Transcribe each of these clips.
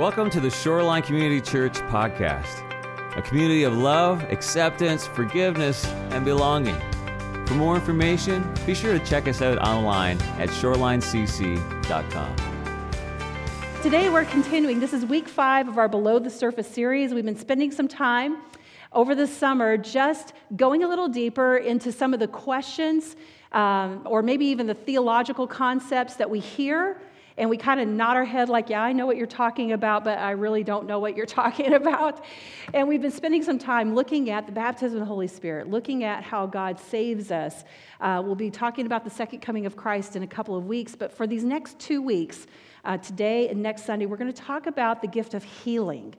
Welcome to the Shoreline Community Church podcast, a community of love, acceptance, forgiveness, and belonging. For more information, be sure to check us out online at shorelinecc.com. Today we're continuing. This is week five of our Below the Surface series. We've been spending some time over the summer just going a little deeper into some of the questions um, or maybe even the theological concepts that we hear and we kind of nod our head like, yeah, I know what you're talking about, but I really don't know what you're talking about. And we've been spending some time looking at the baptism of the Holy Spirit, looking at how God saves us. Uh, we'll be talking about the second coming of Christ in a couple of weeks, but for these next two weeks, uh, today and next Sunday, we're going to talk about the gift of healing.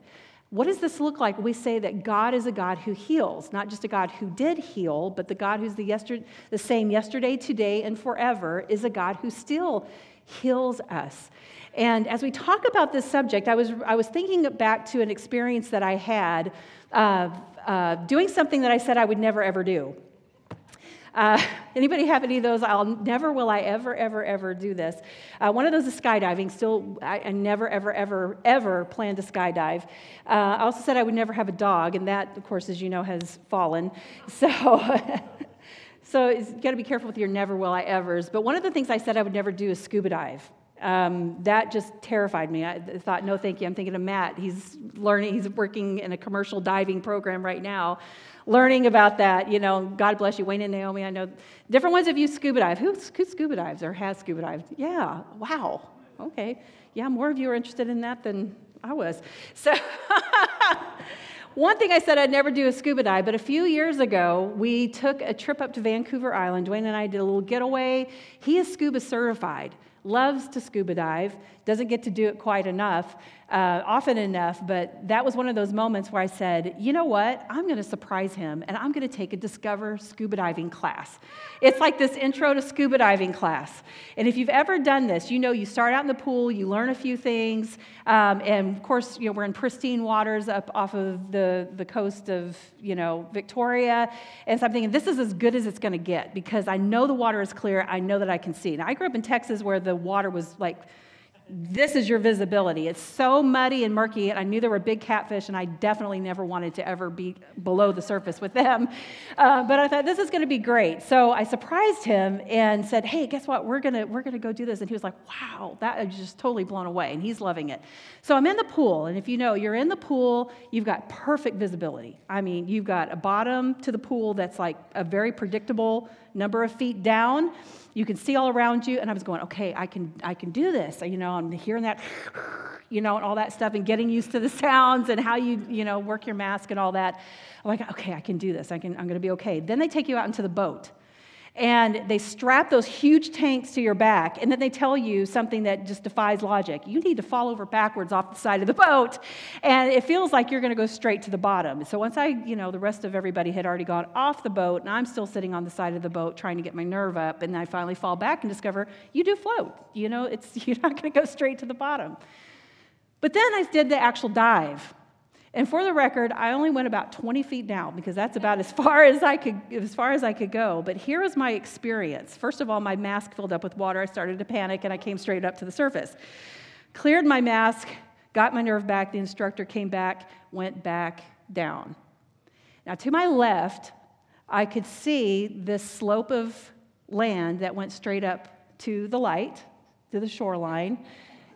What does this look like? We say that God is a God who heals, not just a God who did heal, but the God who's the, yesterday, the same yesterday, today, and forever is a God who still heals us. And as we talk about this subject, I was, I was thinking back to an experience that I had uh, uh, doing something that I said I would never ever do. Uh, anybody have any of those? I'll never will I ever, ever, ever do this. Uh, one of those is skydiving. Still, I, I, never, ever, ever, ever plan to skydive. Uh, I also said I would never have a dog, and that, of course, as you know, has fallen. So. So you got to be careful with your never will I evers. But one of the things I said I would never do is scuba dive. Um, that just terrified me. I thought, no, thank you. I'm thinking of Matt. He's learning. He's working in a commercial diving program right now, learning about that. You know, God bless you, Wayne and Naomi. I know different ones of you scuba dive. Who, who scuba dives or has scuba dived? Yeah. Wow. Okay. Yeah, more of you are interested in that than I was. So. One thing I said I'd never do is scuba dive, but a few years ago, we took a trip up to Vancouver Island. Dwayne and I did a little getaway. He is scuba certified, loves to scuba dive, doesn't get to do it quite enough uh, often enough, but that was one of those moments where I said, you know what? I'm going to surprise him and I'm going to take a Discover scuba diving class. It's like this intro to scuba diving class. And if you've ever done this, you know you start out in the pool, you learn a few things, um, and of course, you know, we're in pristine waters up off of the, the coast of, you know, Victoria. And so I'm thinking, this is as good as it's going to get because I know the water is clear. I know that I can see. Now, I grew up in Texas where the water was like, this is your visibility. It's so muddy and murky, and I knew there were big catfish, and I definitely never wanted to ever be below the surface with them. Uh, but I thought this is going to be great. So I surprised him and said, "Hey, guess what? We're gonna we're gonna go do this." And he was like, "Wow, that is just totally blown away," and he's loving it. So I'm in the pool, and if you know, you're in the pool, you've got perfect visibility. I mean, you've got a bottom to the pool that's like a very predictable number of feet down you can see all around you. And I was going, okay, I can, I can do this. You know, I'm hearing that, you know, and all that stuff and getting used to the sounds and how you, you know, work your mask and all that. I'm like, okay, I can do this. I can, I'm going to be okay. Then they take you out into the boat and they strap those huge tanks to your back and then they tell you something that just defies logic. You need to fall over backwards off the side of the boat and it feels like you're going to go straight to the bottom. So once i you know the rest of everybody had already gone off the boat and i'm still sitting on the side of the boat trying to get my nerve up and i finally fall back and discover you do float. You know it's you're not going to go straight to the bottom. But then i did the actual dive and for the record, I only went about 20 feet down because that's about as far as I could, as far as I could go. But here was my experience. First of all, my mask filled up with water. I started to panic and I came straight up to the surface. Cleared my mask, got my nerve back. The instructor came back, went back down. Now, to my left, I could see this slope of land that went straight up to the light, to the shoreline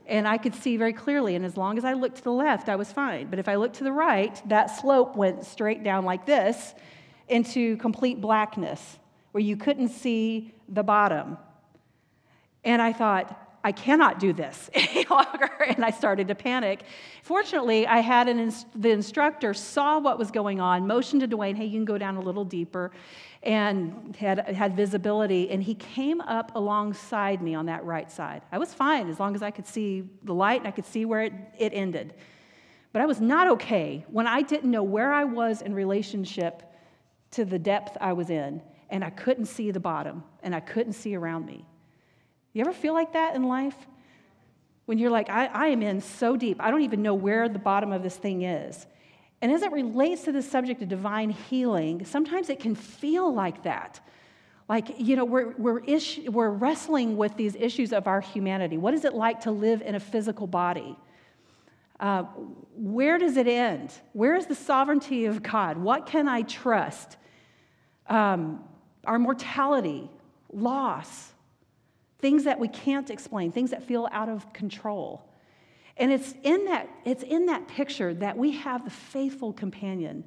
and I could see very clearly. And as long as I looked to the left, I was fine. But if I looked to the right, that slope went straight down like this into complete blackness where you couldn't see the bottom. And I thought, I cannot do this any longer. And I started to panic. Fortunately, I had an ins- the instructor saw what was going on, motioned to Dwayne, hey, you can go down a little deeper, and had, had visibility. And he came up alongside me on that right side. I was fine as long as I could see the light and I could see where it, it ended. But I was not okay when I didn't know where I was in relationship to the depth I was in, and I couldn't see the bottom, and I couldn't see around me. You ever feel like that in life? When you're like, I, I am in so deep, I don't even know where the bottom of this thing is. And as it relates to the subject of divine healing, sometimes it can feel like that. Like, you know, we're, we're, ish, we're wrestling with these issues of our humanity. What is it like to live in a physical body? Uh, where does it end? Where is the sovereignty of God? What can I trust? Um, our mortality, loss, things that we can't explain, things that feel out of control. And it's in that, it's in that picture that we have the faithful companion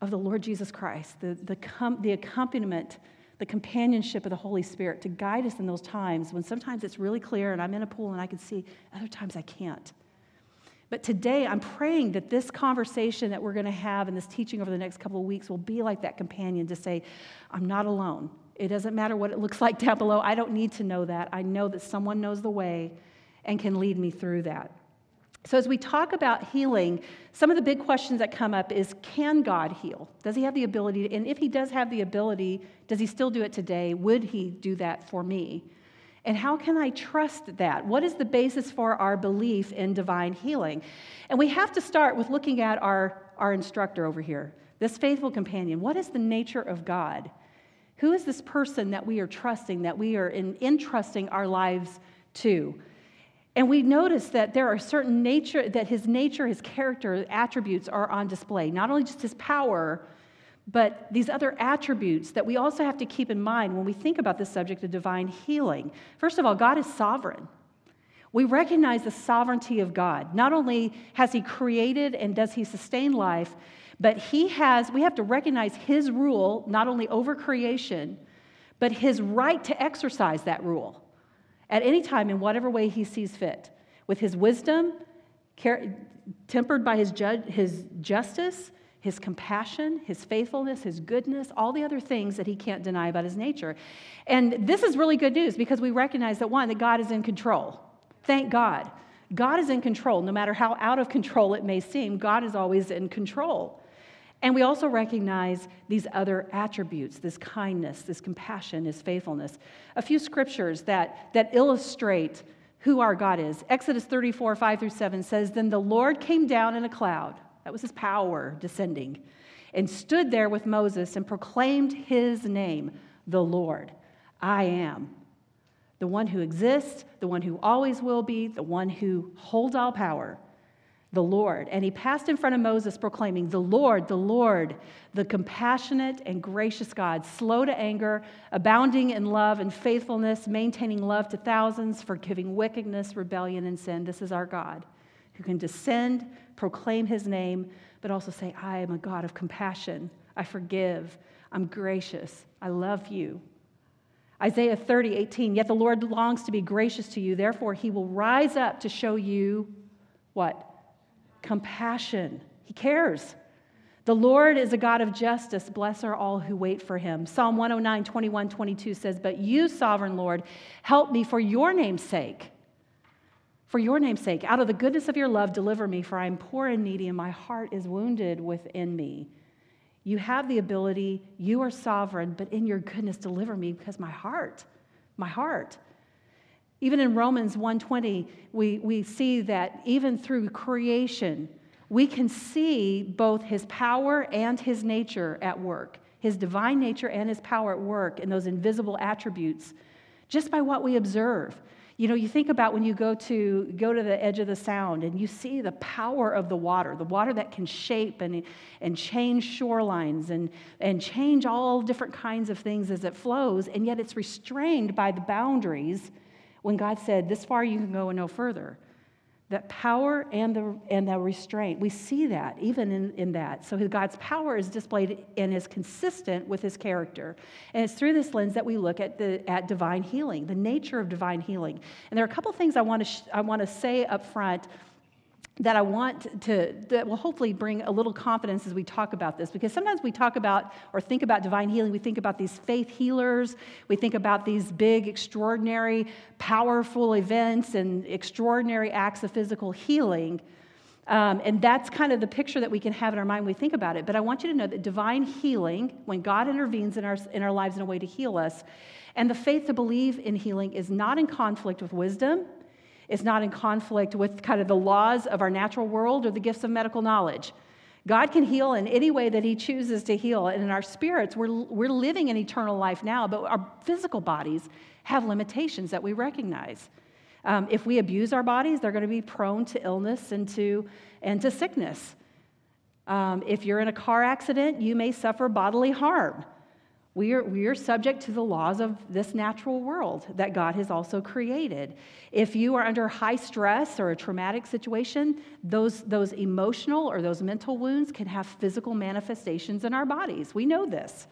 of the Lord Jesus Christ, the, the, com- the accompaniment, the companionship of the Holy Spirit to guide us in those times when sometimes it's really clear and I'm in a pool and I can see, other times I can't. But today, I'm praying that this conversation that we're going to have and this teaching over the next couple of weeks will be like that companion to say, I'm not alone. It doesn't matter what it looks like down below. I don't need to know that. I know that someone knows the way and can lead me through that. So, as we talk about healing, some of the big questions that come up is can God heal? Does he have the ability? To, and if he does have the ability, does he still do it today? Would he do that for me? And how can I trust that? What is the basis for our belief in divine healing? And we have to start with looking at our, our instructor over here, this faithful companion. What is the nature of God? Who is this person that we are trusting, that we are in, entrusting our lives to? And we notice that there are certain nature, that his nature, his character, attributes are on display. Not only just his power, but these other attributes that we also have to keep in mind when we think about the subject of divine healing. First of all, God is sovereign. We recognize the sovereignty of God. Not only has He created and does He sustain life, but He has, we have to recognize His rule not only over creation, but His right to exercise that rule at any time in whatever way He sees fit. With His wisdom, tempered by His, ju- his justice, his compassion, his faithfulness, his goodness, all the other things that he can't deny about his nature. And this is really good news because we recognize that one, that God is in control. Thank God. God is in control. No matter how out of control it may seem, God is always in control. And we also recognize these other attributes this kindness, this compassion, his faithfulness. A few scriptures that, that illustrate who our God is. Exodus 34, 5 through 7 says, Then the Lord came down in a cloud that was his power descending. And stood there with Moses and proclaimed his name, the Lord. I am. The one who exists, the one who always will be, the one who holds all power, the Lord. And he passed in front of Moses, proclaiming, The Lord, the Lord, the compassionate and gracious God, slow to anger, abounding in love and faithfulness, maintaining love to thousands, forgiving wickedness, rebellion, and sin. This is our God who can descend, proclaim his name, but also say, I am a God of compassion. I forgive. I'm gracious. I love you. Isaiah 30, 18, yet the Lord longs to be gracious to you. Therefore, he will rise up to show you what? Compassion. He cares. The Lord is a God of justice. Bless are all who wait for him. Psalm 109, 21, 22 says, But you, sovereign Lord, help me for your name's sake. For your name's sake, out of the goodness of your love, deliver me, for I am poor and needy, and my heart is wounded within me. You have the ability, you are sovereign, but in your goodness, deliver me because my heart, my heart. Even in Romans 1:20, we, we see that even through creation, we can see both his power and his nature at work, his divine nature and his power at work in those invisible attributes, just by what we observe. You know, you think about when you go to go to the edge of the sound and you see the power of the water, the water that can shape and, and change shorelines and, and change all different kinds of things as it flows, and yet it's restrained by the boundaries when God said, This far you can go and no further that power and the, and the restraint, we see that even in, in that. So God's power is displayed and is consistent with his character. And it's through this lens that we look at, the, at divine healing, the nature of divine healing. And there are a couple things I want to, sh- I want to say up front that I want to, that will hopefully bring a little confidence as we talk about this. Because sometimes we talk about or think about divine healing, we think about these faith healers, we think about these big, extraordinary, powerful events and extraordinary acts of physical healing. Um, and that's kind of the picture that we can have in our mind when we think about it. But I want you to know that divine healing, when God intervenes in our, in our lives in a way to heal us, and the faith to believe in healing is not in conflict with wisdom it's not in conflict with kind of the laws of our natural world or the gifts of medical knowledge. God can heal in any way that He chooses to heal. And in our spirits, we're, we're living in eternal life now, but our physical bodies have limitations that we recognize. Um, if we abuse our bodies, they're going to be prone to illness and to, and to sickness. Um, if you're in a car accident, you may suffer bodily harm. We are, we are subject to the laws of this natural world that God has also created. If you are under high stress or a traumatic situation, those, those emotional or those mental wounds can have physical manifestations in our bodies. We know this.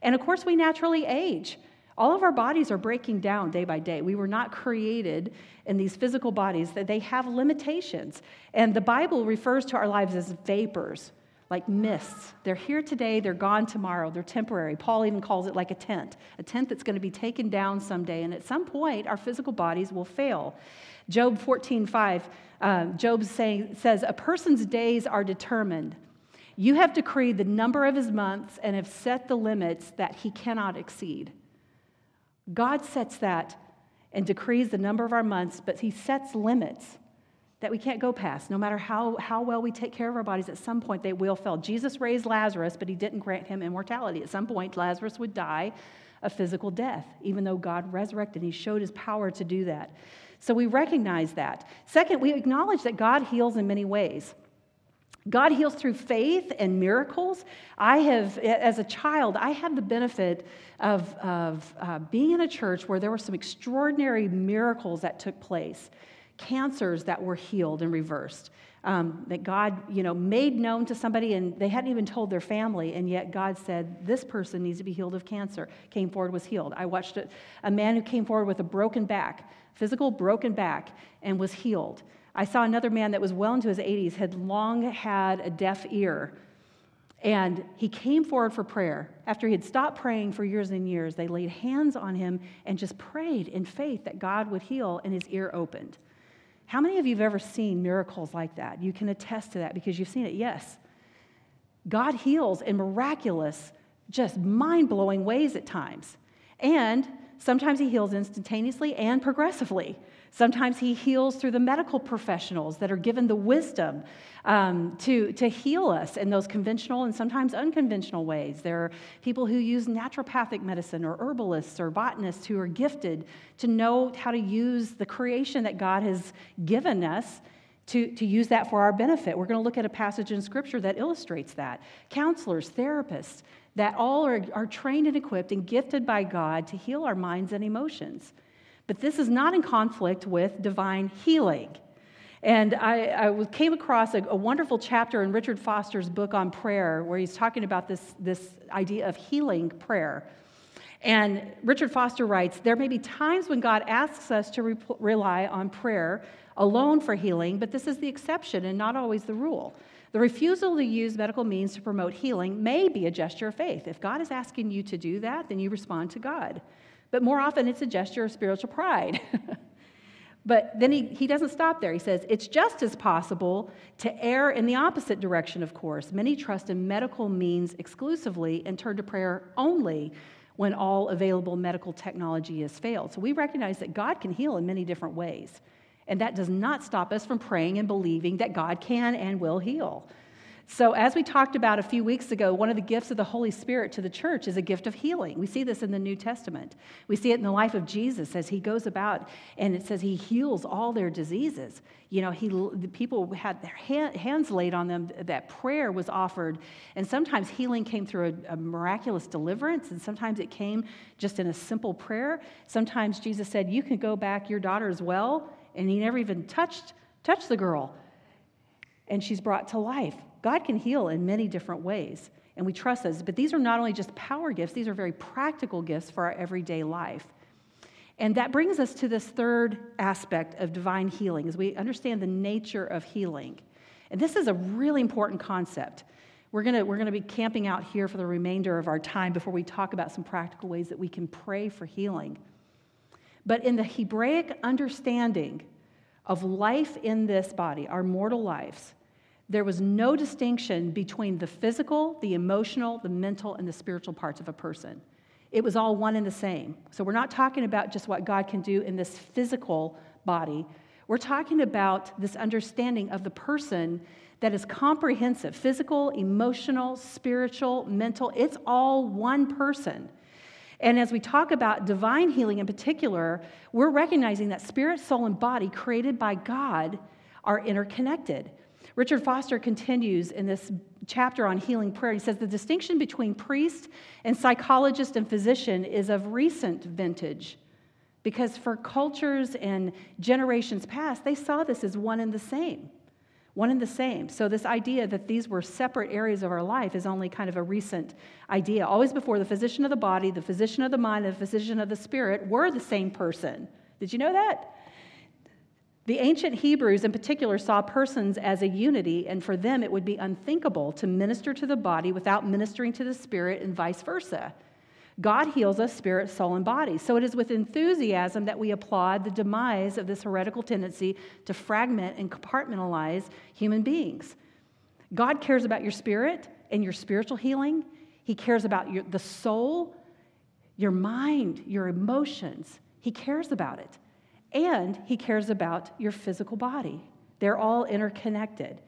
And of course, we naturally age. All of our bodies are breaking down day by day. We were not created in these physical bodies, that they have limitations. And the Bible refers to our lives as vapors like mists. They're here today, they're gone tomorrow, they're temporary. Paul even calls it like a tent, a tent that's going to be taken down someday. And at some point, our physical bodies will fail. Job 14, 5, uh, Job saying, says, A person's days are determined. You have decreed the number of his months and have set the limits that he cannot exceed. God sets that and decrees the number of our months, but he sets limits that we can't go past. No matter how, how well we take care of our bodies, at some point they will fail. Jesus raised Lazarus, but he didn't grant him immortality. At some point, Lazarus would die a physical death, even though God resurrected. And he showed his power to do that. So we recognize that. Second, we acknowledge that God heals in many ways. God heals through faith and miracles. I have, as a child, I had the benefit of, of uh, being in a church where there were some extraordinary miracles that took place cancers that were healed and reversed. Um, that God, you know, made known to somebody and they hadn't even told their family, and yet God said, This person needs to be healed of cancer. Came forward, was healed. I watched a, a man who came forward with a broken back, physical broken back, and was healed. I saw another man that was well into his 80s, had long had a deaf ear. And he came forward for prayer. After he had stopped praying for years and years, they laid hands on him and just prayed in faith that God would heal, and his ear opened. How many of you have ever seen miracles like that? You can attest to that because you've seen it. Yes. God heals in miraculous, just mind blowing ways at times. And sometimes He heals instantaneously and progressively. Sometimes he heals through the medical professionals that are given the wisdom um, to, to heal us in those conventional and sometimes unconventional ways. There are people who use naturopathic medicine or herbalists or botanists who are gifted to know how to use the creation that God has given us to, to use that for our benefit. We're going to look at a passage in Scripture that illustrates that. Counselors, therapists, that all are, are trained and equipped and gifted by God to heal our minds and emotions. But this is not in conflict with divine healing. And I, I came across a, a, wonderful chapter in Richard Foster's book on prayer where he's talking about this, this idea of healing prayer. And Richard Foster writes There may be times when God asks us to re- rely on prayer alone for healing, but this is the exception and not always the rule. The refusal to use medical means to promote healing may be a gesture of faith. If God is asking you to do that, then you respond to God. But more often, it's a gesture of spiritual pride. but then he, he doesn't stop there. He says, it's just as possible to err in the opposite direction, of course. Many trust in medical means exclusively and turn to prayer only when all available medical technology has failed. So we recognize that God can heal in many different ways. And that does not stop us from praying and believing that God can and will heal. So, as we talked about a few weeks ago, one of the gifts of the Holy Spirit to the church is a gift of healing. We see this in the New Testament. We see it in the life of Jesus as he goes about and it says he heals all their diseases. You know, he, the people had their hand, hands laid on them, that prayer was offered. And sometimes healing came through a, a miraculous deliverance, and sometimes it came just in a simple prayer. Sometimes Jesus said, You can go back, your daughter as well. And he never even touched, touched the girl. And she's brought to life. God can heal in many different ways, and we trust this. But these are not only just power gifts, these are very practical gifts for our everyday life. And that brings us to this third aspect of divine healing as we understand the nature of healing. And this is a really important concept. We're going to we're to be camping out here for the remainder of our time before we talk about some practical ways that we can pray for healing. But in the Hebraic understanding of life in this body, our mortal lives, there was no distinction between the physical, the emotional, the mental, and the spiritual parts of a person. It was all one and the same. So we're not talking about just what God can do in this physical body. We're talking about this understanding of the person that is comprehensive physical, emotional, spiritual, mental. It's all one person. And as we talk about divine healing in particular, we're recognizing that spirit, soul, and body created by God are interconnected. Richard Foster continues in this chapter on healing prayer. He says the distinction between priest and psychologist and physician is of recent vintage because for cultures and generations past, they saw this as one and the same one and the same. So, this idea that these were separate areas of our life is only kind of a recent idea. Always before, the physician of the body, the physician of the mind, and the physician of the spirit were the same person. Did you know that? The ancient Hebrews, in particular, saw persons as a unity, and for them it would be unthinkable to minister to the body without ministering to the spirit, and vice versa. God heals us spirit, soul, and body. So it is with enthusiasm that we applaud the demise of this heretical tendency to fragment and compartmentalize human beings. God cares about your spirit and your spiritual healing. He cares about your, the soul, your mind, your emotions. He cares about it. And He cares about your physical body. They're all interconnected.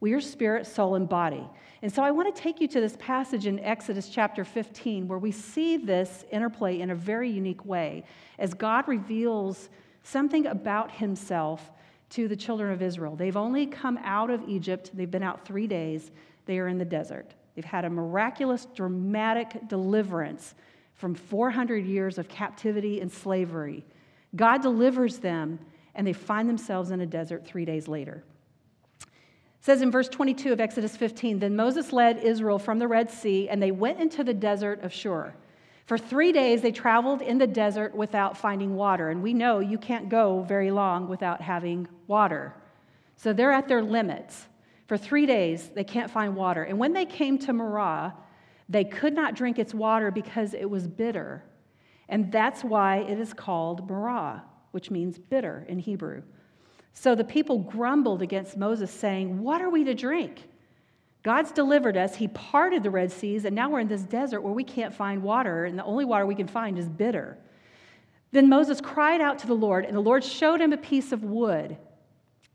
We are spirit, soul, and body. And so I want to take you to this passage in Exodus chapter 15 where we see this interplay in a very unique way as God reveals something about himself to the children of Israel. They've only come out of Egypt, they've been out three days, they are in the desert. They've had a miraculous, dramatic deliverance from 400 years of captivity and slavery. God delivers them, and they find themselves in a desert three days later. It says in verse 22 of Exodus 15 Then Moses led Israel from the Red Sea, and they went into the desert of Shur. For three days, they traveled in the desert without finding water. And we know you can't go very long without having water. So they're at their limits. For three days, they can't find water. And when they came to Marah, they could not drink its water because it was bitter. And that's why it is called Marah, which means bitter in Hebrew. So the people grumbled against Moses, saying, What are we to drink? God's delivered us. He parted the Red Seas, and now we're in this desert where we can't find water, and the only water we can find is bitter. Then Moses cried out to the Lord, and the Lord showed him a piece of wood.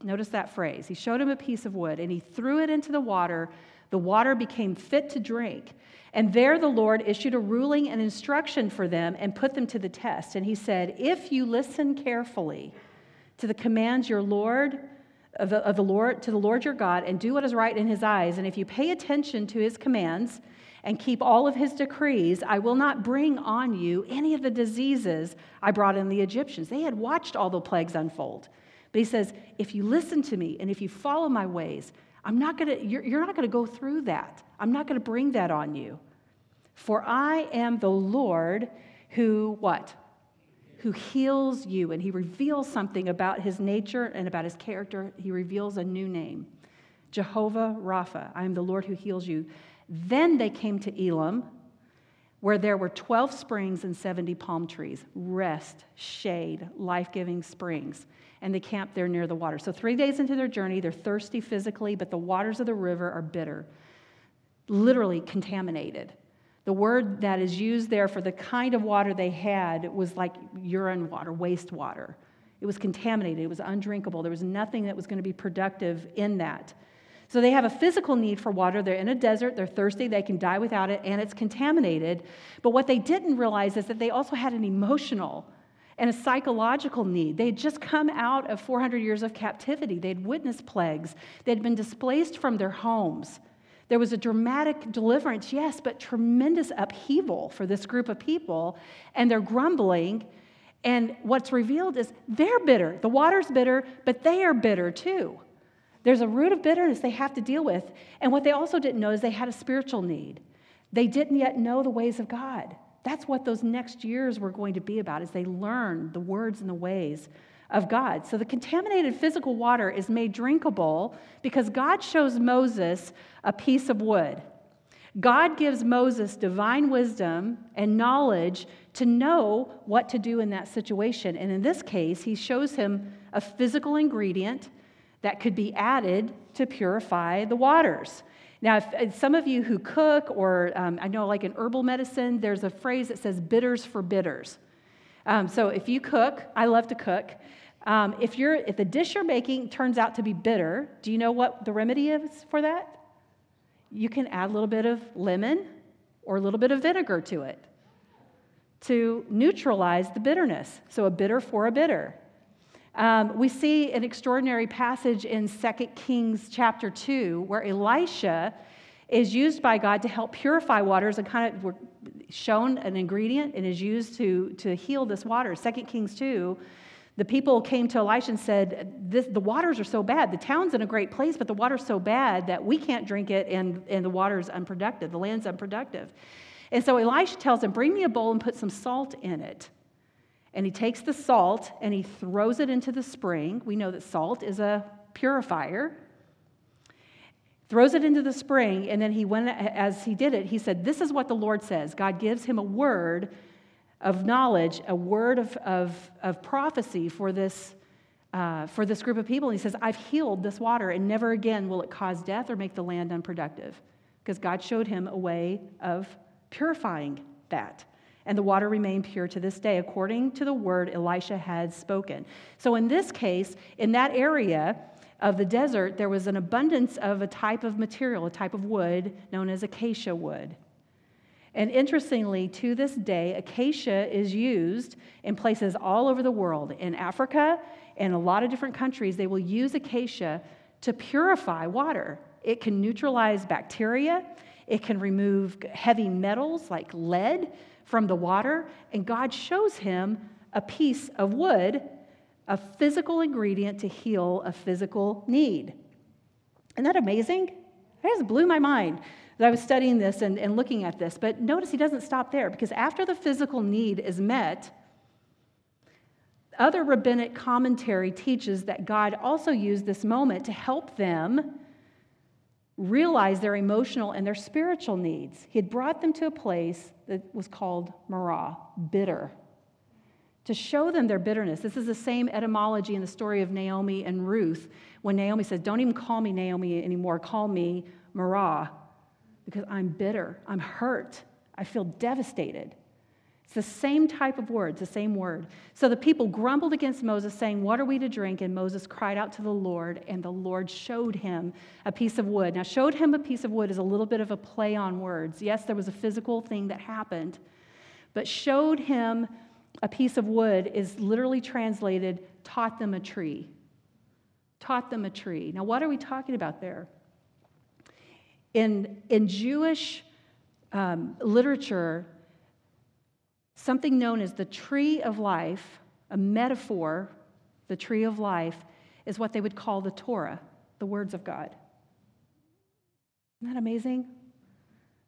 Notice that phrase. He showed him a piece of wood, and he threw it into the water. The water became fit to drink. And there the Lord issued a ruling and instruction for them and put them to the test. And he said, If you listen carefully, to the commands your Lord of the, of the Lord to the Lord your God and do what is right in his eyes. And if you pay attention to his commands and keep all of his decrees, I will not bring on you any of the diseases I brought in the Egyptians. They had watched all the plagues unfold. But he says, if you listen to me and if you follow my ways, I'm not gonna, you're, you're not gonna go through that. I'm not gonna bring that on you. For I am the Lord who, what? who heals you, and he reveals something about his nature and about his character. He reveals a new name Jehovah Rapha. I am the Lord who heals you. Then they came to Elim, where there were 12 springs and 70 palm trees, rest, shade, life giving springs. And they camped there near the water. So, three days into their journey, they're thirsty physically, but the waters of the river are bitter, literally contaminated. The word that is used there for the kind of water they had was like urine water, wastewater. It was contaminated, it was undrinkable. There was nothing that was going to be productive in that. So they have a physical need for water. They're in a desert, they're thirsty, they can die without it, and it's contaminated. But what they didn't realize is that they also had an emotional and a psychological need. They had just come out of 400 years of captivity, they had witnessed plagues, they had been displaced from their homes. There was a dramatic deliverance, yes, but tremendous upheaval for this group of people, and they're grumbling. And what's revealed is they're bitter. The water's bitter, but they are bitter too. There's a root of bitterness they have to deal with. And what they also didn't know is they had a spiritual need. They didn't yet know the ways of God. That's what those next years were going to be about as they learn the words and the ways of God. So the contaminated physical water is made drinkable because God shows Moses a piece of wood. God gives Moses divine wisdom and knowledge to know what to do in that situation. And in this case, he shows him a physical ingredient that could be added to purify the waters. Now, if, some of you who cook, or um, I know like in herbal medicine, there's a phrase that says bitters for bitters. Um, so if you cook, I love to cook. Um, if, you're, if the dish you're making turns out to be bitter, do you know what the remedy is for that? You can add a little bit of lemon or a little bit of vinegar to it. to neutralize the bitterness. So, a bitter for a bitter. Um, we see an extraordinary passage in 2 Kings chapter 2 where Elisha is used by God to help purify waters and kind of shown an ingredient and is used to, to heal this water. 2 Kings 2, the people came to Elisha and said, The waters are so bad. The town's in a great place, but the water's so bad that we can't drink it and, and the water's unproductive. The land's unproductive. And so Elisha tells him, Bring me a bowl and put some salt in it. And he takes the salt and he throws it into the spring. We know that salt is a purifier. Throws it into the spring, and then he went, as he did it, he said, This is what the Lord says. God gives him a word of knowledge, a word of, of, of prophecy for this, uh, for this group of people. And he says, I've healed this water, and never again will it cause death or make the land unproductive. Because God showed him a way of purifying that. And the water remained pure to this day, according to the word Elisha had spoken. So, in this case, in that area of the desert, there was an abundance of a type of material, a type of wood known as acacia wood. And interestingly, to this day, acacia is used in places all over the world. In Africa and a lot of different countries, they will use acacia to purify water. It can neutralize bacteria, it can remove heavy metals like lead from the water. And God shows him a piece of wood, a physical ingredient to heal a physical need. Isn't that amazing? It just blew my mind that I was studying this and, and looking at this. But notice he doesn't stop there because after the physical need is met, other rabbinic commentary teaches that God also used this moment to help them realize their emotional and their spiritual needs. He had brought them to a place that was called Marah, bitter, to show them their bitterness. This is the same etymology in the story of Naomi and Ruth when Naomi says, Don't even call me Naomi anymore, call me Marah, because I'm bitter, I'm hurt, I feel devastated. It's the same type of words, the same word. So the people grumbled against Moses, saying, What are we to drink? And Moses cried out to the Lord, and the Lord showed him a piece of wood. Now, showed him a piece of wood is a little bit of a play on words. Yes, there was a physical thing that happened, but showed him a piece of wood is literally translated, taught them a tree. Taught them a tree. Now, what are we talking about there? In, in Jewish um, literature, something known as the tree of life, a metaphor, the tree of life, is what they would call the Torah, the words of God. Isn't that amazing?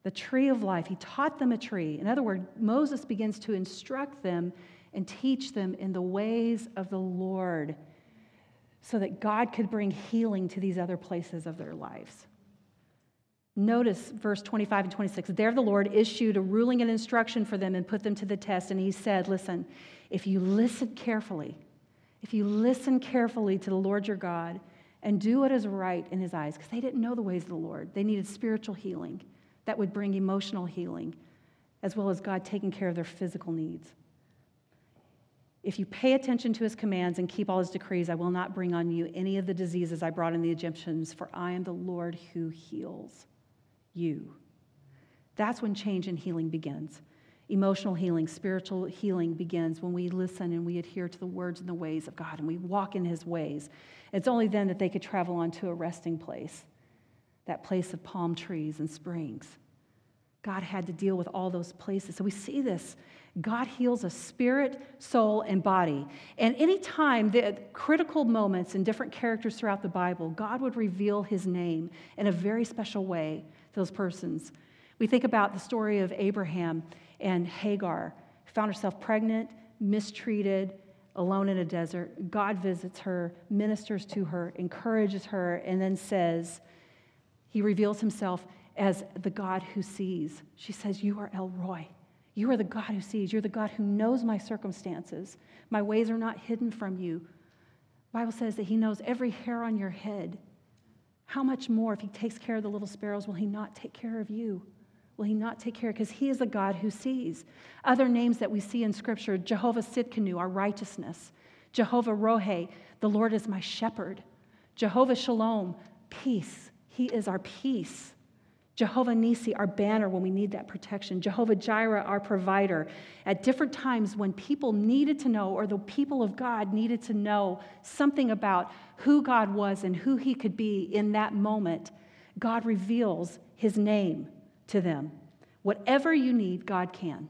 The tree of life. He taught them a tree. In other words, Moses begins to instruct them and teach them in the ways of the Lord so that God could bring healing to these other places of their lives. Notice verse 25 and 26. There the Lord issued a ruling and instruction for them and put them to the test. And he said, Listen, if you listen carefully, if you listen carefully to the Lord your God and do what is right in his eyes, because they didn't know the ways of the Lord, they needed spiritual healing that would bring emotional healing, as well as God taking care of their physical needs. If you pay attention to his commands and keep all his decrees, I will not bring on you any of the diseases I brought on the Egyptians, for I am the Lord who heals you. That's when change and healing begins. Emotional healing, spiritual healing begins when we listen and we adhere to the words and the ways of God and we walk in His ways. It's only then that they could travel on to a resting place, that place of palm trees and springs. God had to deal with all those places. So we see this. God heals us spirit, soul, and body. And anytime the critical moments in different characters throughout the Bible, God would reveal his name in a very special way those persons. We think about the story of Abraham and Hagar, who found herself pregnant, mistreated, alone in a desert. God visits her, ministers to her, encourages her, and then says, He reveals Himself as the God who sees. She says, You are El Roi. You are the God who sees. You're the God who knows my circumstances. My ways are not hidden from you. The Bible says that He knows every hair on your head. How much more, if he takes care of the little sparrows, will he not take care of you? Will he not take care? Because he is a God who sees. Other names that we see in Scripture Jehovah Tsidkenu, our righteousness. Jehovah Rohe, the Lord is my shepherd. Jehovah Shalom, peace. He is our peace. Jehovah Nisi, our banner when we need that protection. Jehovah Jireh, our provider. At different times when people needed to know, or the people of God needed to know something about who God was and who He could be in that moment, God reveals His name to them. Whatever you need, God can.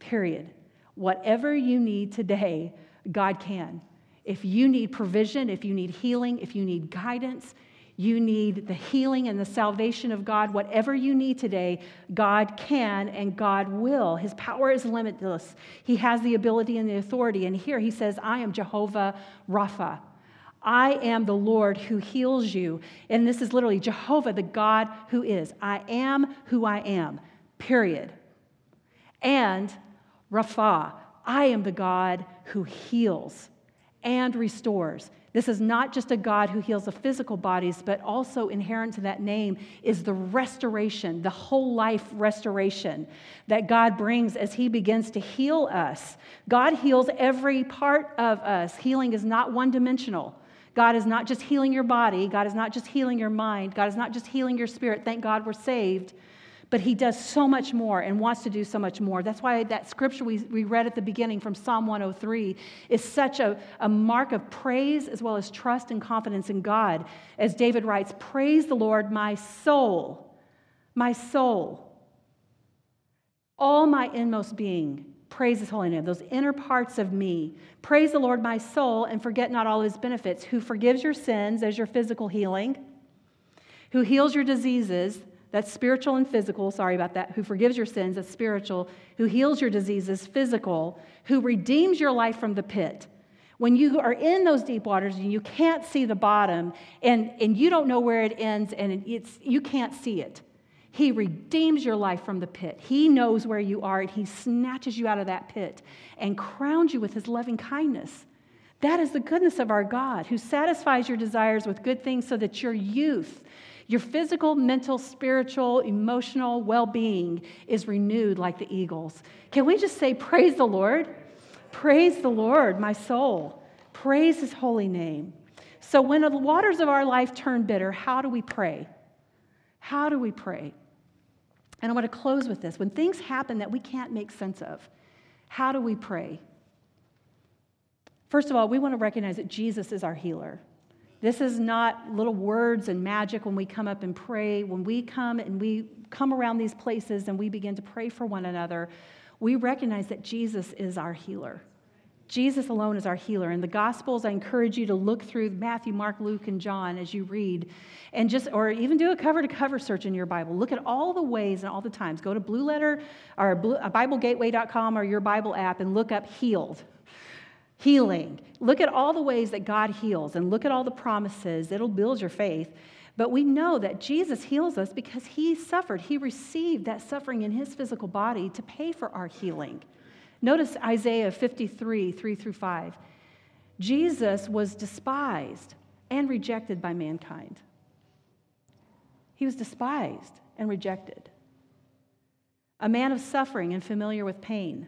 Period. Whatever you need today, God can. If you need provision, if you need healing, if you need guidance, you need the healing and the salvation of God, whatever you need today, God can and God will. His power is limitless. He has the ability and the authority. And here he says, I am Jehovah Rapha. I am the Lord who heals you. And this is literally Jehovah, the God who is. I am who I am, period. And Rapha, I am the God who heals and restores. This is not just a God who heals the physical bodies, but also inherent to that name is the restoration, the whole life restoration that God brings as He begins to heal us. God heals every part of us. Healing is not one dimensional. God is not just healing your body, God is not just healing your mind, God is not just healing your spirit. Thank God we're saved but he does so much more and wants to do so much more. That's why that scripture we, we read at the beginning from Psalm 103 is such a, a mark of praise as well as trust and confidence in God. As David writes, Praise the Lord, my soul, my soul. All my inmost being, praise his holy name, those inner parts of me. Praise the Lord, my soul, and forget not all his benefits, who forgives your sins as your physical healing, who heals your diseases that's spiritual and physical. Sorry about that. Who forgives your sins, that's spiritual. Who heals your diseases, physical. Who redeems your life from the pit. When you are in those deep waters and you can't see the bottom and, and you don't know where it ends and it's, you can't see it, He redeems your life from the pit. He knows where you are and He snatches you out of that pit and crowns you with His loving kindness. That is the goodness of our God who satisfies your desires with good things so that your youth your physical, mental, spiritual, emotional well being is renewed like the eagles. Can we just say, Praise the Lord? Praise the Lord, my soul. Praise his holy name. So, when the waters of our life turn bitter, how do we pray? How do we pray? And I want to close with this. When things happen that we can't make sense of, how do we pray? First of all, we want to recognize that Jesus is our healer. This is not little words and magic when we come up and pray. When we come and we come around these places and we begin to pray for one another, we recognize that Jesus is our healer. Jesus alone is our healer. In the Gospels, I encourage you to look through Matthew, Mark, Luke, and John as you read, and just, or even do a cover to cover search in your Bible. Look at all the ways and all the times. Go to Blue Letter or uh, BibleGateway.com or your Bible app and look up healed healing. Look at all the ways that God heals and look at all the promises. It'll build your faith. But we know that Jesus heals us because he suffered. He received that suffering in his physical body to pay for our healing. Notice Isaiah 53, 3 through 5. Jesus was despised and rejected by mankind. He was despised and rejected. A man of suffering and familiar with pain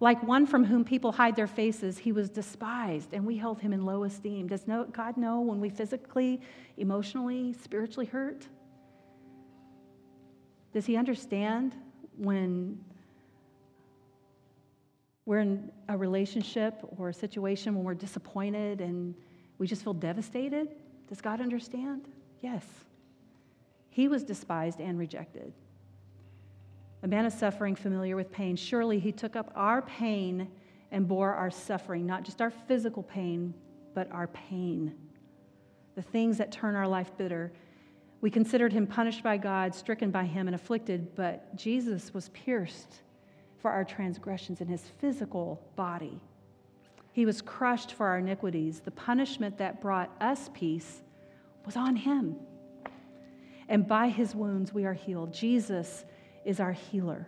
like one from whom people hide their faces, he was despised, and we held him in low esteem. Does God know when we physically, emotionally, spiritually hurt? Does he understand when we're in a relationship or a situation when we're disappointed and we just feel devastated? Does God understand? Yes. He was despised and rejected a man of suffering, familiar with pain. Surely he took up our pain and bore our suffering, not just our physical pain, but our pain, the things that turn our life bitter. We considered him punished by God, stricken by him, and afflicted, but Jesus was pierced for our transgressions in his physical body. He was crushed for our iniquities. The punishment that brought us peace was on him. And by his wounds we are healed. Jesus is our healer.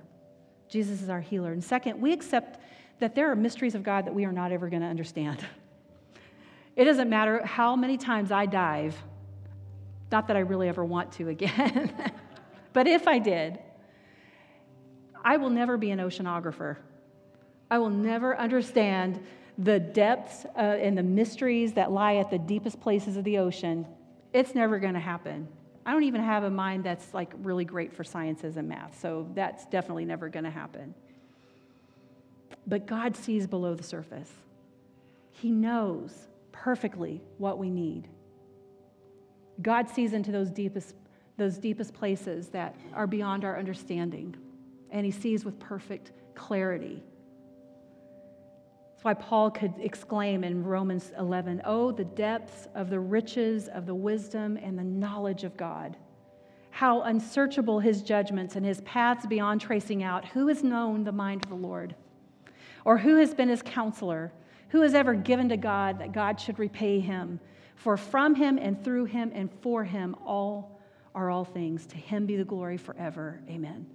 Jesus is our healer. And second, we accept that there are mysteries of God that we are not ever going to understand. It doesn't matter how many times I dive, not that I really ever want to again, but if I did, I will never be an oceanographer. I will never understand the depths uh, and the mysteries that lie at the deepest places of the ocean. It's never going to happen. I don't even have a mind that's like really great for sciences and math, so that's definitely never going to happen. But God sees below the surface. He knows perfectly what we need. God sees into those deepest, those deepest places that are beyond our understanding, and He sees with perfect clarity. That's why Paul could exclaim in Romans 11, Oh, the depths of the riches of the wisdom and the knowledge of God. How unsearchable his judgments and his paths beyond tracing out. Who has known the mind of the Lord? Or who has been his counselor? Who has ever given to God that God should repay him? For from him and through him and for him all are all things. To him be the glory forever. Amen.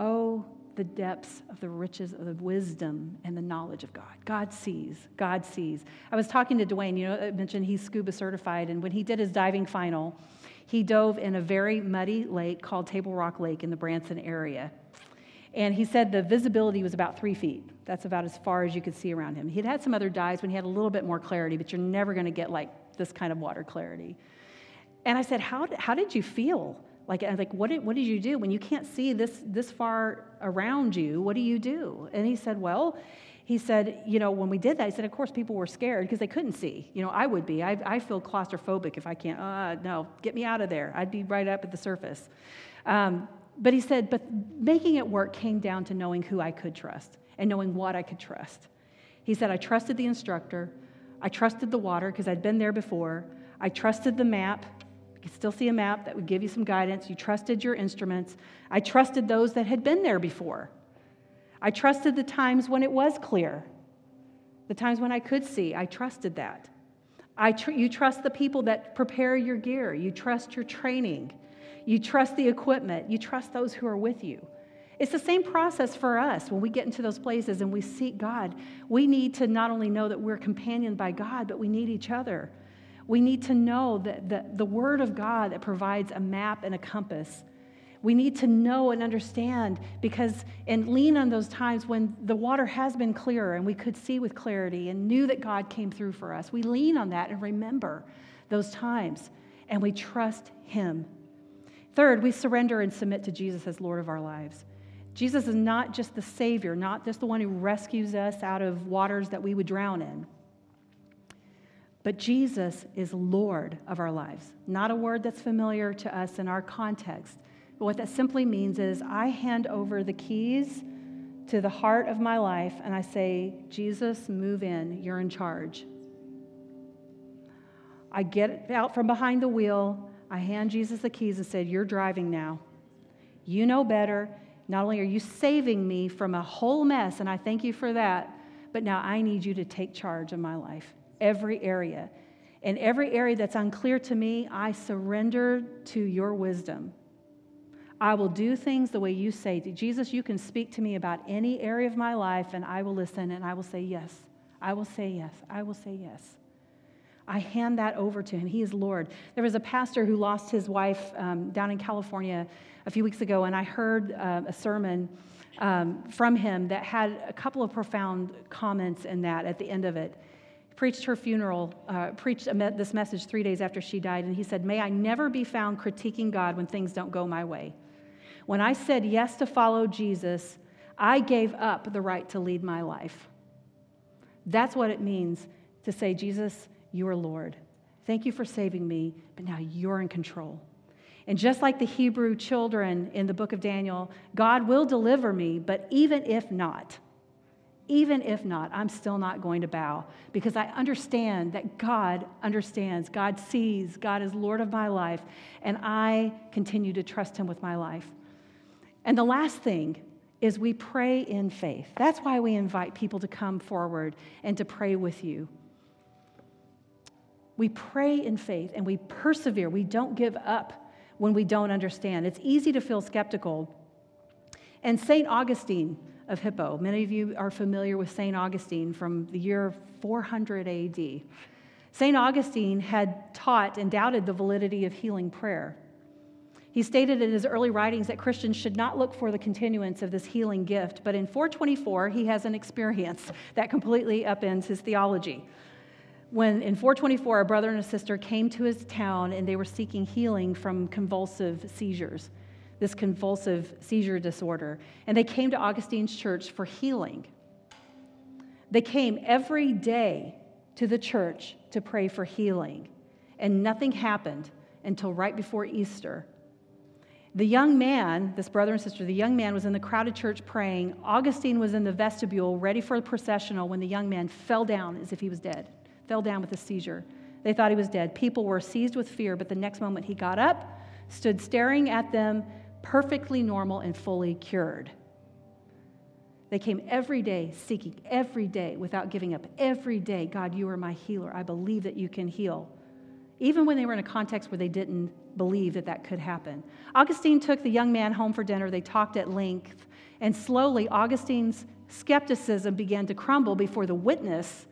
Oh, the depths of the riches of the wisdom and the knowledge of God. God sees. God sees. I was talking to Dwayne, you know, I mentioned he's scuba certified, and when he did his diving final, he dove in a very muddy lake called Table Rock Lake in the Branson area. And he said the visibility was about three feet. That's about as far as you could see around him. He'd had some other dives when he had a little bit more clarity, but you're never going to get like this kind of water clarity. And I said, How, how did you feel? Like, I was like what, did, what did you do when you can't see this, this far around you? What do you do? And he said, Well, he said, you know, when we did that, he said, of course, people were scared because they couldn't see. You know, I would be. I, I feel claustrophobic if I can't, uh, no, get me out of there. I'd be right up at the surface. Um, but he said, but making it work came down to knowing who I could trust and knowing what I could trust. He said, I trusted the instructor. I trusted the water because I'd been there before. I trusted the map you still see a map that would give you some guidance. You trusted your instruments. I trusted those that had been there before. I trusted the times when it was clear, the times when I could see. I trusted that. I tr- you trust the people that prepare your gear. You trust your training. You trust the equipment. You trust those who are with you. It's the same process for us when we get into those places and we seek God. We need to not only know that we're companioned by God, but we need each other. We need to know that the, the Word of God that provides a map and a compass. We need to know and understand because, and lean on those times when the water has been clearer and we could see with clarity and knew that God came through for us. We lean on that and remember those times and we trust Him. Third, we surrender and submit to Jesus as Lord of our lives. Jesus is not just the Savior, not just the one who rescues us out of waters that we would drown in. But Jesus is Lord of our lives. Not a word that's familiar to us in our context. But what that simply means is I hand over the keys to the heart of my life and I say, Jesus, move in. You're in charge. I get out from behind the wheel. I hand Jesus the keys and said, You're driving now. You know better. Not only are you saving me from a whole mess, and I thank you for that, but now I need you to take charge of my life every area. In every area that's unclear to me, I surrender to your wisdom. I will do things the way you say. Jesus, you can speak to me about any area of my life, and I will listen and I will say yes. I will say yes. I will say yes. I hand that over to him. He is Lord. There was a pastor who lost his wife um, down in California a few weeks ago, and I heard uh, a sermon um, from him that had a couple of profound comments in that at the end of it preached her funeral, uh, preached me- this message three days after she died, and he said, May I never be found critiquing God when things don't go my way. When I said yes to follow Jesus, I gave up the right to lead my life. That's what it means to say, Jesus, you are Lord. Thank you for saving me, but now you're in control. And just like the Hebrew children in the book of Daniel, God will deliver me, but even if not, even if not, I'm still not going to bow because I understand that God understands, God sees, God is Lord of my life, and I continue to trust Him with my life. And the last thing is we pray in faith. That's why we invite people to come forward and to pray with you. We pray in faith and we persevere. We don't give up when we don't understand. It's easy to feel skeptical. And St. Augustine, of Hippo. Many of you are familiar with St. Augustine from the year 400 AD. St. Augustine had taught and doubted the validity of healing prayer. He stated in his early writings that Christians should not look for the continuance of this healing gift, but in 424, he has an experience that completely upends his theology. when in 424 a brother and a sister came to his town and they were seeking healing from convulsive seizures this convulsive seizure disorder and they came to augustine's church for healing they came every day to the church to pray for healing and nothing happened until right before easter the young man, this brother and sister, the young man was in the crowded church praying. Augustine was in the vestibule ready for the processional when the young man fell down as if he was dead fell down with a seizure. They thought he was dead. People were seized with fear, but the next moment he got up, stood staring at them, perfectly normal and fully cured. They came every day seeking, every day without giving up. Every day, God, you are my healer. I believe that you can heal. Even when they were in a context where they didn't believe that that could happen. Augustine took the young man home for dinner. They talked at length. And slowly, Augustine's skepticism began to crumble before the witness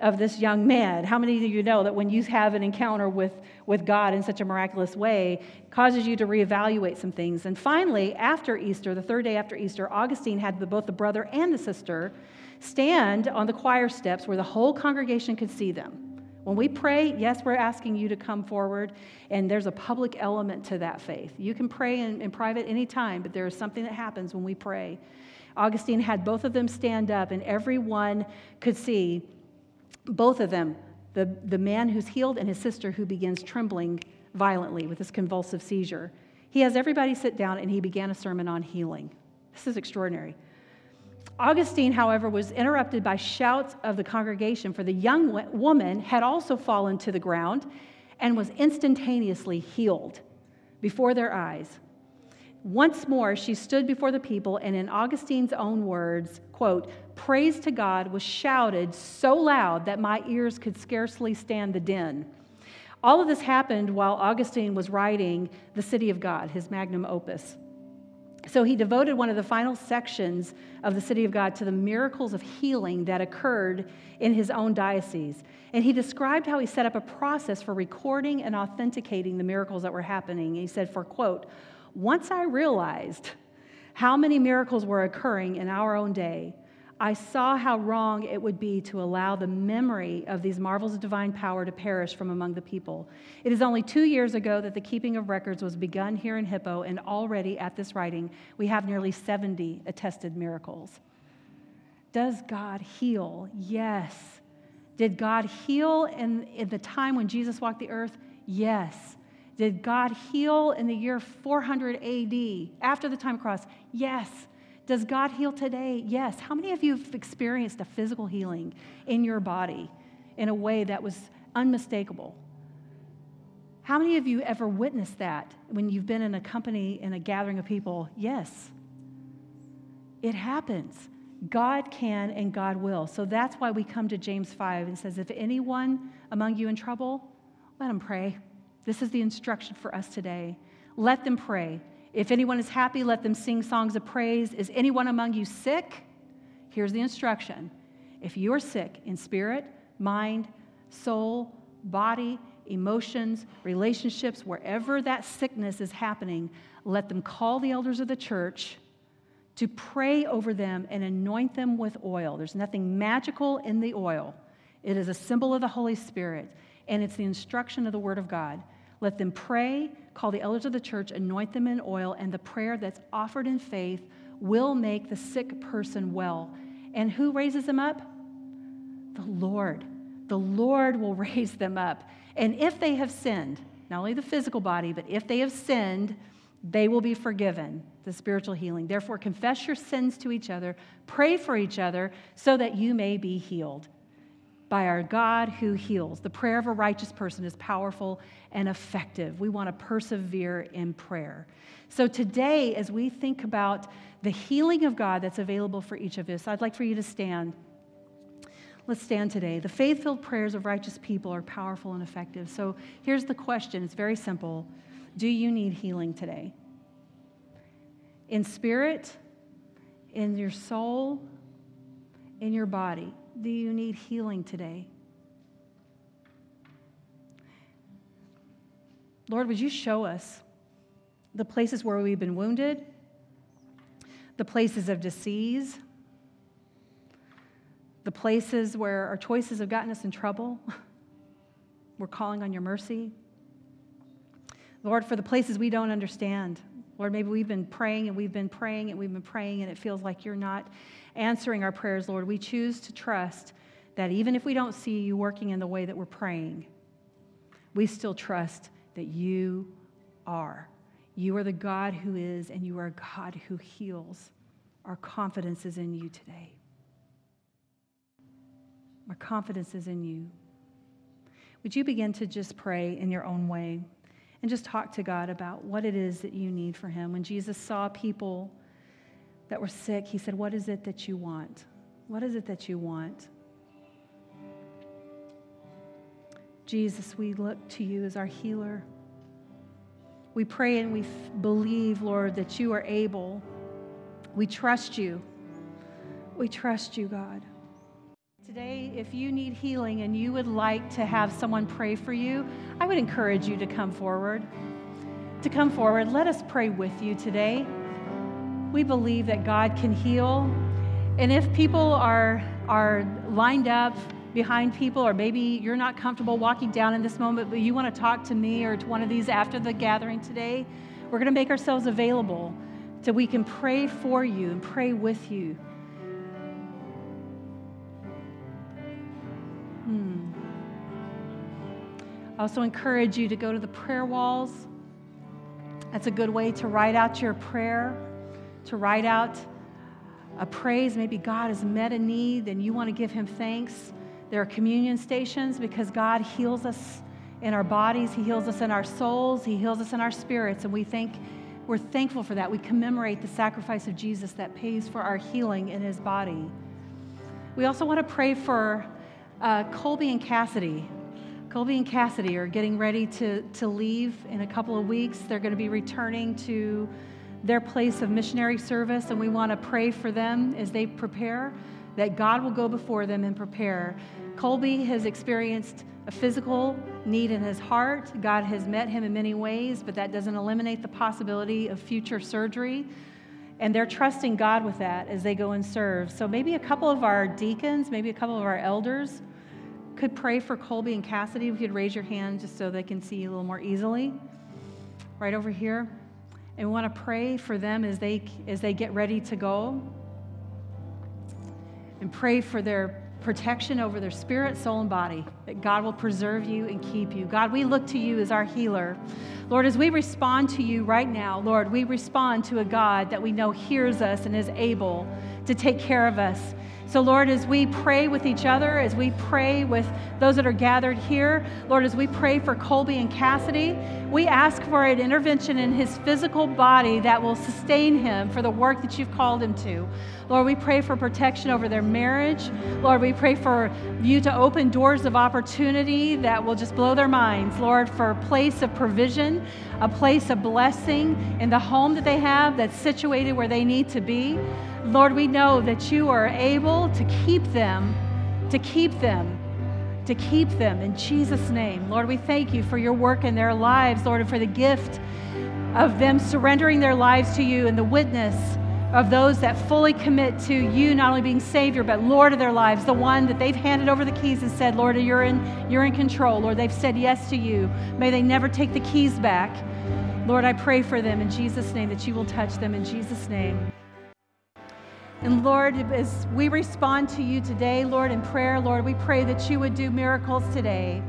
of this young man. How many of you know that when you have an encounter with, with God in such a miraculous way, causes you to reevaluate some things? And finally, after Easter, the third day after Easter, Augustine had the, both the brother and the sister stand on the choir steps where the whole congregation could see them. When we pray, yes, we're asking you to come forward, and there's a public element to that faith. You can pray in, in private anytime, but there is something that happens when we pray. Augustine had both of them stand up, and everyone could see both of them, the, the man who's healed and his sister who begins trembling violently with this convulsive seizure. He has everybody sit down and he began a sermon on healing. This is extraordinary. Augustine, however, was interrupted by shouts of the congregation, for the young woman had also fallen to the ground and was instantaneously healed before their eyes. Once more, she stood before the people, and in Augustine's own words, quote, praise to God was shouted so loud that my ears could scarcely stand the din. All of this happened while Augustine was writing The City of God, his magnum opus. So he devoted one of the final sections of the City of God to the miracles of healing that occurred in his own diocese. And he described how he set up a process for recording and authenticating the miracles that were happening. He said, for quote, once I realized how many miracles were occurring in our own day, I saw how wrong it would be to allow the memory of these marvels of divine power to perish from among the people. It is only two years ago that the keeping of records was begun here in Hippo, and already at this writing, we have nearly 70 attested miracles. Does God heal? Yes. Did God heal in, in the time when Jesus walked the earth? Yes. Did God heal in the year 400 AD after the time cross? Yes. Does God heal today? Yes. How many of you have experienced a physical healing in your body in a way that was unmistakable? How many of you ever witnessed that when you've been in a company, in a gathering of people? Yes. It happens. God can and God will. So that's why we come to James 5 and says, if anyone among you in trouble, let him pray. This is the instruction for us today. Let them pray. If anyone is happy, let them sing songs of praise. Is anyone among you sick? Here's the instruction. If you're sick in spirit, mind, soul, body, emotions, relationships, wherever that sickness is happening, let them call the elders of the church to pray over them and anoint them with oil. There's nothing magical in the oil, it is a symbol of the Holy Spirit and it's the instruction of the Word of God. Let them pray, call the elders of the church, anoint them in oil, and the prayer that's offered in faith will make the sick person well. And who raises them up? The Lord. The Lord will raise them up. And if they have sinned, not only the physical body, but if they have sinned, they will be forgiven, the spiritual healing. Therefore, confess your sins to each other, pray for each other, so that you may be healed by our God who heals. The prayer of a righteous person is powerful and effective. We want to persevere in prayer. So, today, as we think about the healing of God that's available for each of us, I'd like for you to stand. Let's stand today. The faith filled prayers of righteous people are powerful and effective. So, here's the question it's very simple Do you need healing today? In spirit, in your soul, in your body do you need healing today? Lord, would you show us the places where we've been wounded, the places of disease, the places where our choices have gotten us in trouble, We're calling on your mercy. Lord, for the places we don't understand, Lord, maybe we've been praying and we've been praying and we've been praying and it feels like you're not answering our prayers, Lord. We choose to trust that even if we don't see you working in the way that we're praying, we still trust that you are. You are the God who is, and you are God who heals. Our confidence is in you today. Our confidence is in you. Would you begin to just pray in your own way and just talk to God about what it is that you need for Him? When Jesus saw people that were sick, He said, What is it that you want? What is it that you want? Jesus, we look to you as our healer. We pray and we believe, Lord, that you are able. We trust you. We trust you, God. Today, if you need healing and you would like to have someone pray for you, I would encourage you to come forward. To come forward, let us pray with you today. We believe that God can heal. And if people are, are lined up behind people, or maybe you're not comfortable walking down in this moment, but you want to talk to me or to one of these after the gathering today, we're going to make ourselves available so we can pray for you and pray with you. Hmm. I also encourage you to go to the prayer walls. That's a good way to write out your prayer, to write out a praise. Maybe God has met a need and you want to give him thanks. There are communion stations because God heals us in our bodies, He heals us in our souls, He heals us in our spirits, and we think we're thankful for that. We commemorate the sacrifice of Jesus that pays for our healing in His body. We also want to pray for uh, Colby and Cassidy. Colby and Cassidy are getting ready to, to leave in a couple of weeks. They're going to be returning to their place of missionary service, and we want to pray for them as they prepare that God will go before them and prepare. Colby has experienced a physical need in his heart. God has met him in many ways, but that doesn't eliminate the possibility of future surgery. And they're trusting God with that as they go and serve. So maybe a couple of our deacons, maybe a couple of our elders could pray for Colby and Cassidy. If you'd raise your hand just so they can see you a little more easily. Right over here. And we want to pray for them as they as they get ready to go and pray for their protection over their spirit, soul, and body, that God will preserve you and keep you. God, we look to you as our healer. Lord, as we respond to you right now, Lord, we respond to a God that we know hears us and is able to take care of us. So, Lord, as we pray with each other, as we pray with those that are gathered here, Lord, as we pray for Colby and Cassidy, we ask for an intervention in his physical body that will sustain him for the work that you've called him to. Lord, we pray for protection over their marriage. Lord, we pray for you to open doors of opportunity that will just blow their minds. Lord, for a place of provision, a place of blessing in the home that they have that's situated where they need to be. Lord, we know that you are able to keep them, to keep them, to keep them in Jesus' name. Lord, we thank you for your work in their lives, Lord, and for the gift of them surrendering their lives to you and the witness of those that fully commit to you not only being Savior, but Lord of their lives, the one that they've handed over the keys and said, Lord, you're in, you're in control. Lord, they've said yes to you. May they never take the keys back. Lord, I pray for them in Jesus' name that you will touch them in Jesus' name. And Lord, as we respond to you today, Lord, in prayer, Lord, we pray that you would do miracles today.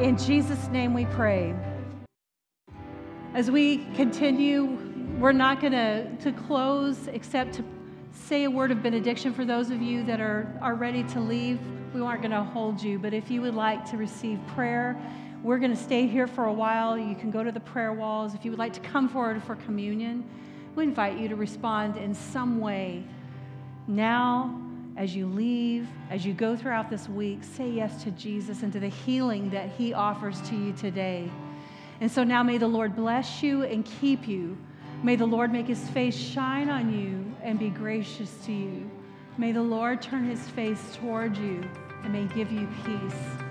In Jesus' name we pray. As we continue, we're not going to, close except to say a word of benediction for those of you that are, are ready to leave. We aren't going to hold you, but if you would like to receive prayer, we're going to stay here for a while. You can go to the prayer walls. If you would like to come forward for communion, we invite you to respond in some way now, as you leave, as you go throughout this week, say yes to Jesus and to the healing that he offers to you today. And so now may the Lord bless you and keep you. May the Lord make his face shine on you and be gracious to you. May the Lord turn his face toward you and may give you peace.